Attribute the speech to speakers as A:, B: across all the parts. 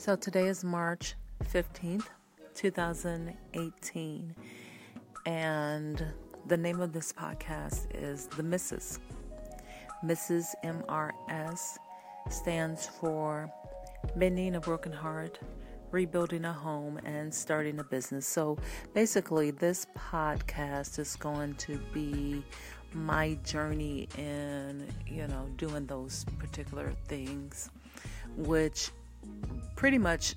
A: So today is March 15th, 2018, and the name of this podcast is The Mrs. Mrs. MRS stands for Mending a Broken Heart, Rebuilding a Home, and Starting a Business. So basically, this podcast is going to be my journey in, you know, doing those particular things, which pretty much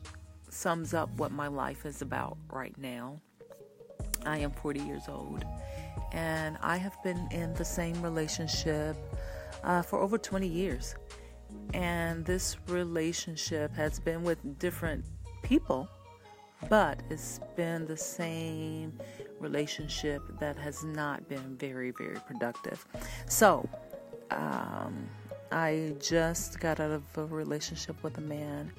A: sums up what my life is about right now. I am 40 years old and I have been in the same relationship uh, for over 20 years. And this relationship has been with different people, but it's been the same relationship that has not been very, very productive. So, um, I just got out of a relationship with a man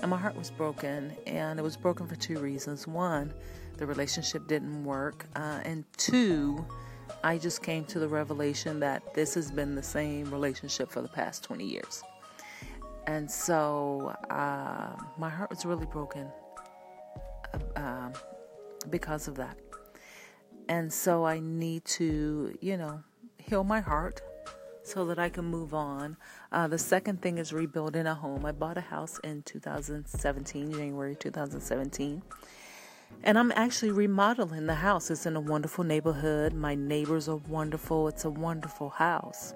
A: and my heart was broken and it was broken for two reasons. One the relationship didn't work uh, and two i just came to the revelation that this has been the same relationship for the past 20 years. And so uh, my heart was really broken uh, because of that. And so i need to you know heal my heart so that I can move on. Uh, the second thing is rebuilding a home. I bought a house in 2017, January 2017. And I'm actually remodeling the house. It's in a wonderful neighborhood. My neighbors are wonderful. It's a wonderful house.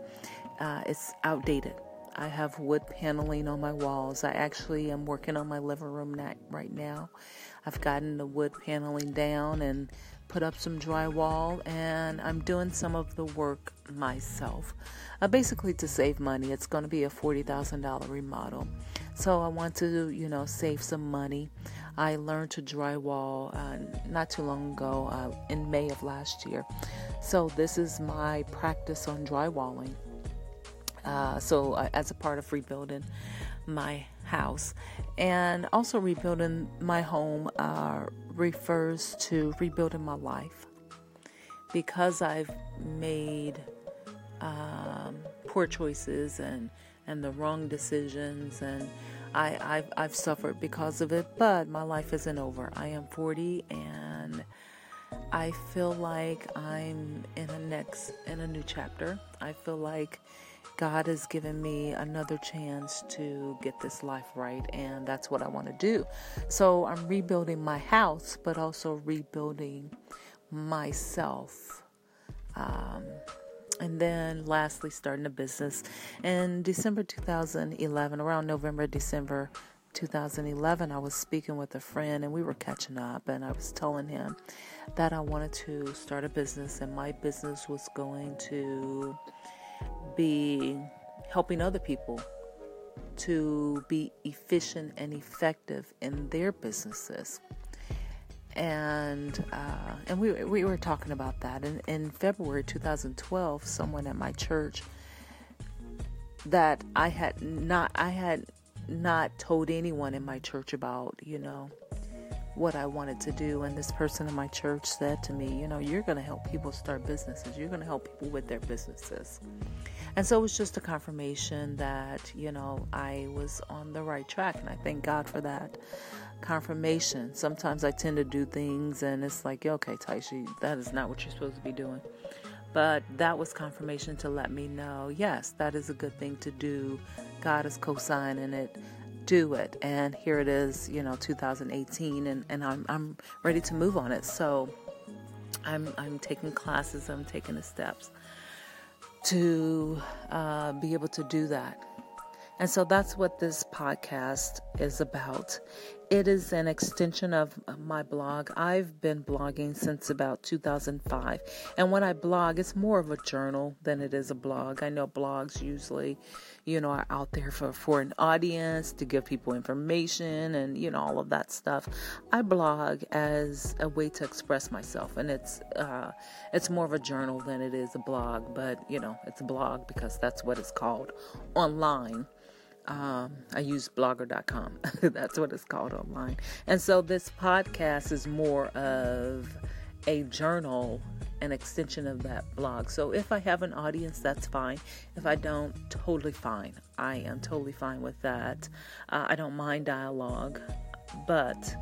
A: Uh, it's outdated. I have wood paneling on my walls. I actually am working on my living room right now. I've gotten the wood paneling down and put up some drywall, and I'm doing some of the work myself. Uh, basically, to save money, it's going to be a $40,000 remodel. So I want to, you know, save some money. I learned to drywall uh, not too long ago, uh, in May of last year. So this is my practice on drywalling. Uh, so uh, as a part of rebuilding my house. And also rebuilding my home uh, refers to rebuilding my life. Because I've made um, poor choices and and the wrong decisions and I, I've, I've suffered because of it but my life isn't over. I am 40 and I feel like I'm in a next in a new chapter. I feel like God has given me another chance to get this life right, and that's what I want to do. So I'm rebuilding my house, but also rebuilding myself. Um, and then lastly, starting a business. In December 2011, around November, December 2011, I was speaking with a friend and we were catching up, and I was telling him that I wanted to start a business, and my business was going to be helping other people to be efficient and effective in their businesses. And uh, and we we were talking about that in, in February 2012. Someone at my church that I had not I had not told anyone in my church about you know what I wanted to do. And this person in my church said to me, You know, you're going to help people start businesses, you're going to help people with their businesses. And so it was just a confirmation that, you know, I was on the right track. And I thank God for that confirmation. Sometimes I tend to do things and it's like, okay, Taishi, that is not what you're supposed to be doing. But that was confirmation to let me know, yes, that is a good thing to do. God is co signing it do it. And here it is, you know, 2018, and, and I'm, I'm ready to move on it. So I'm, I'm taking classes, I'm taking the steps to uh, be able to do that. And so that's what this podcast is about. It is an extension of my blog. I've been blogging since about 2005. And when I blog, it's more of a journal than it is a blog. I know blogs usually, you know, are out there for, for an audience to give people information and, you know, all of that stuff. I blog as a way to express myself. And it's, uh, it's more of a journal than it is a blog. But, you know, it's a blog because that's what it's called online. Um, I use blogger.com. That's what it's called online. And so this podcast is more of a journal an extension of that blog. So if I have an audience, that's fine. If I don't, totally fine. I am totally fine with that. Uh, I don't mind dialogue, but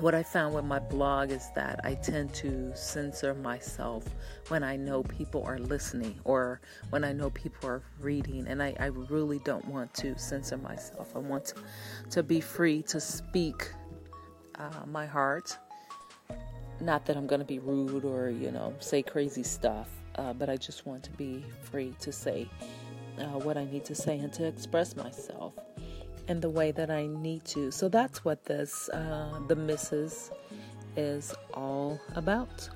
A: what I found with my blog is that I tend to censor myself when I know people are listening or when I know people are reading, and I, I really don't want to censor myself. I want to, to be free to speak uh, my heart. Not that I'm going to be rude or, you know, say crazy stuff, uh, but I just want to be free to say uh, what I need to say and to express myself in the way that I need to. So that's what this, uh, the Mrs., is all about.